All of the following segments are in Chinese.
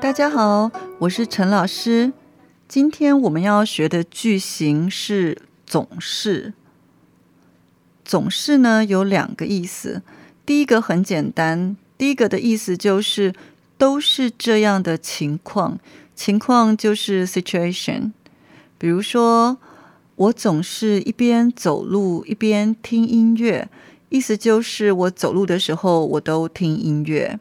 大家好，我是陈老师。今天我们要学的句型是“总是”。总是呢有两个意思，第一个很简单，第一个的意思就是都是这样的情况，情况就是 situation。比如说，我总是一边走路一边听音乐，意思就是我走路的时候我都听音乐。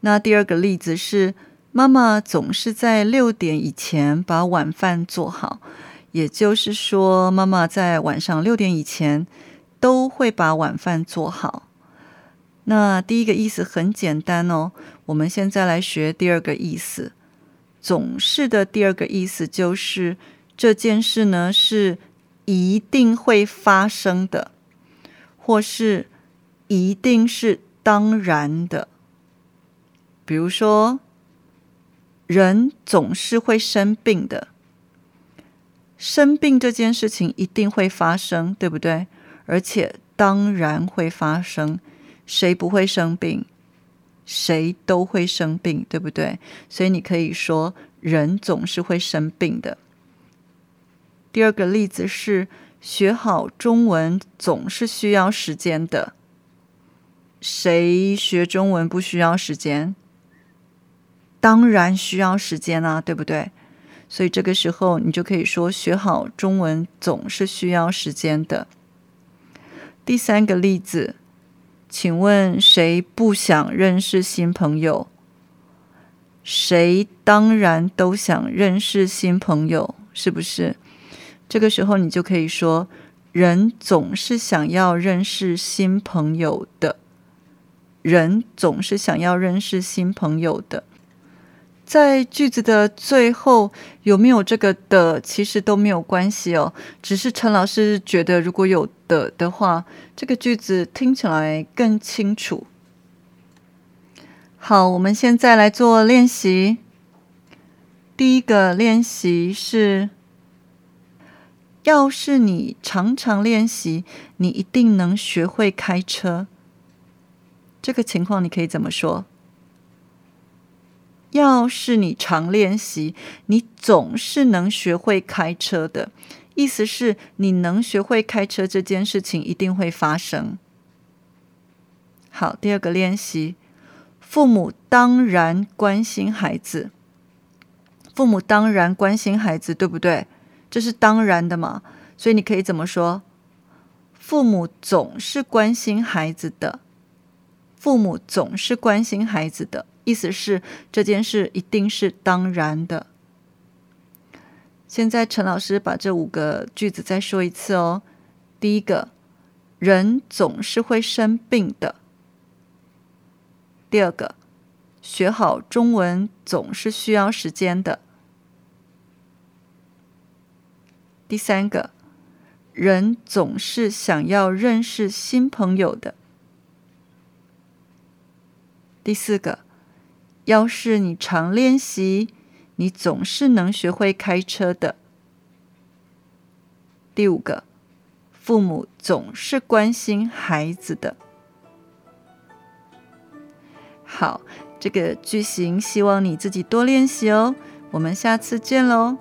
那第二个例子是，妈妈总是在六点以前把晚饭做好，也就是说，妈妈在晚上六点以前都会把晚饭做好。那第一个意思很简单哦，我们现在来学第二个意思。总是的第二个意思就是这件事呢是一定会发生的，或是一定是当然的。比如说，人总是会生病的，生病这件事情一定会发生，对不对？而且当然会发生，谁不会生病？谁都会生病，对不对？所以你可以说，人总是会生病的。第二个例子是，学好中文总是需要时间的，谁学中文不需要时间？当然需要时间啊，对不对？所以这个时候你就可以说，学好中文总是需要时间的。第三个例子，请问谁不想认识新朋友？谁当然都想认识新朋友，是不是？这个时候你就可以说，人总是想要认识新朋友的。人总是想要认识新朋友的。在句子的最后有没有这个的，其实都没有关系哦。只是陈老师觉得，如果有的的话，这个句子听起来更清楚。好，我们现在来做练习。第一个练习是：要是你常常练习，你一定能学会开车。这个情况你可以怎么说？要是你常练习，你总是能学会开车的。意思是你能学会开车这件事情一定会发生。好，第二个练习，父母当然关心孩子。父母当然关心孩子，对不对？这是当然的嘛。所以你可以怎么说？父母总是关心孩子的。父母总是关心孩子的。意思是这件事一定是当然的。现在陈老师把这五个句子再说一次哦。第一个，人总是会生病的。第二个，学好中文总是需要时间的。第三个，人总是想要认识新朋友的。第四个。要是你常练习，你总是能学会开车的。第五个，父母总是关心孩子的。好，这个句型希望你自己多练习哦。我们下次见喽。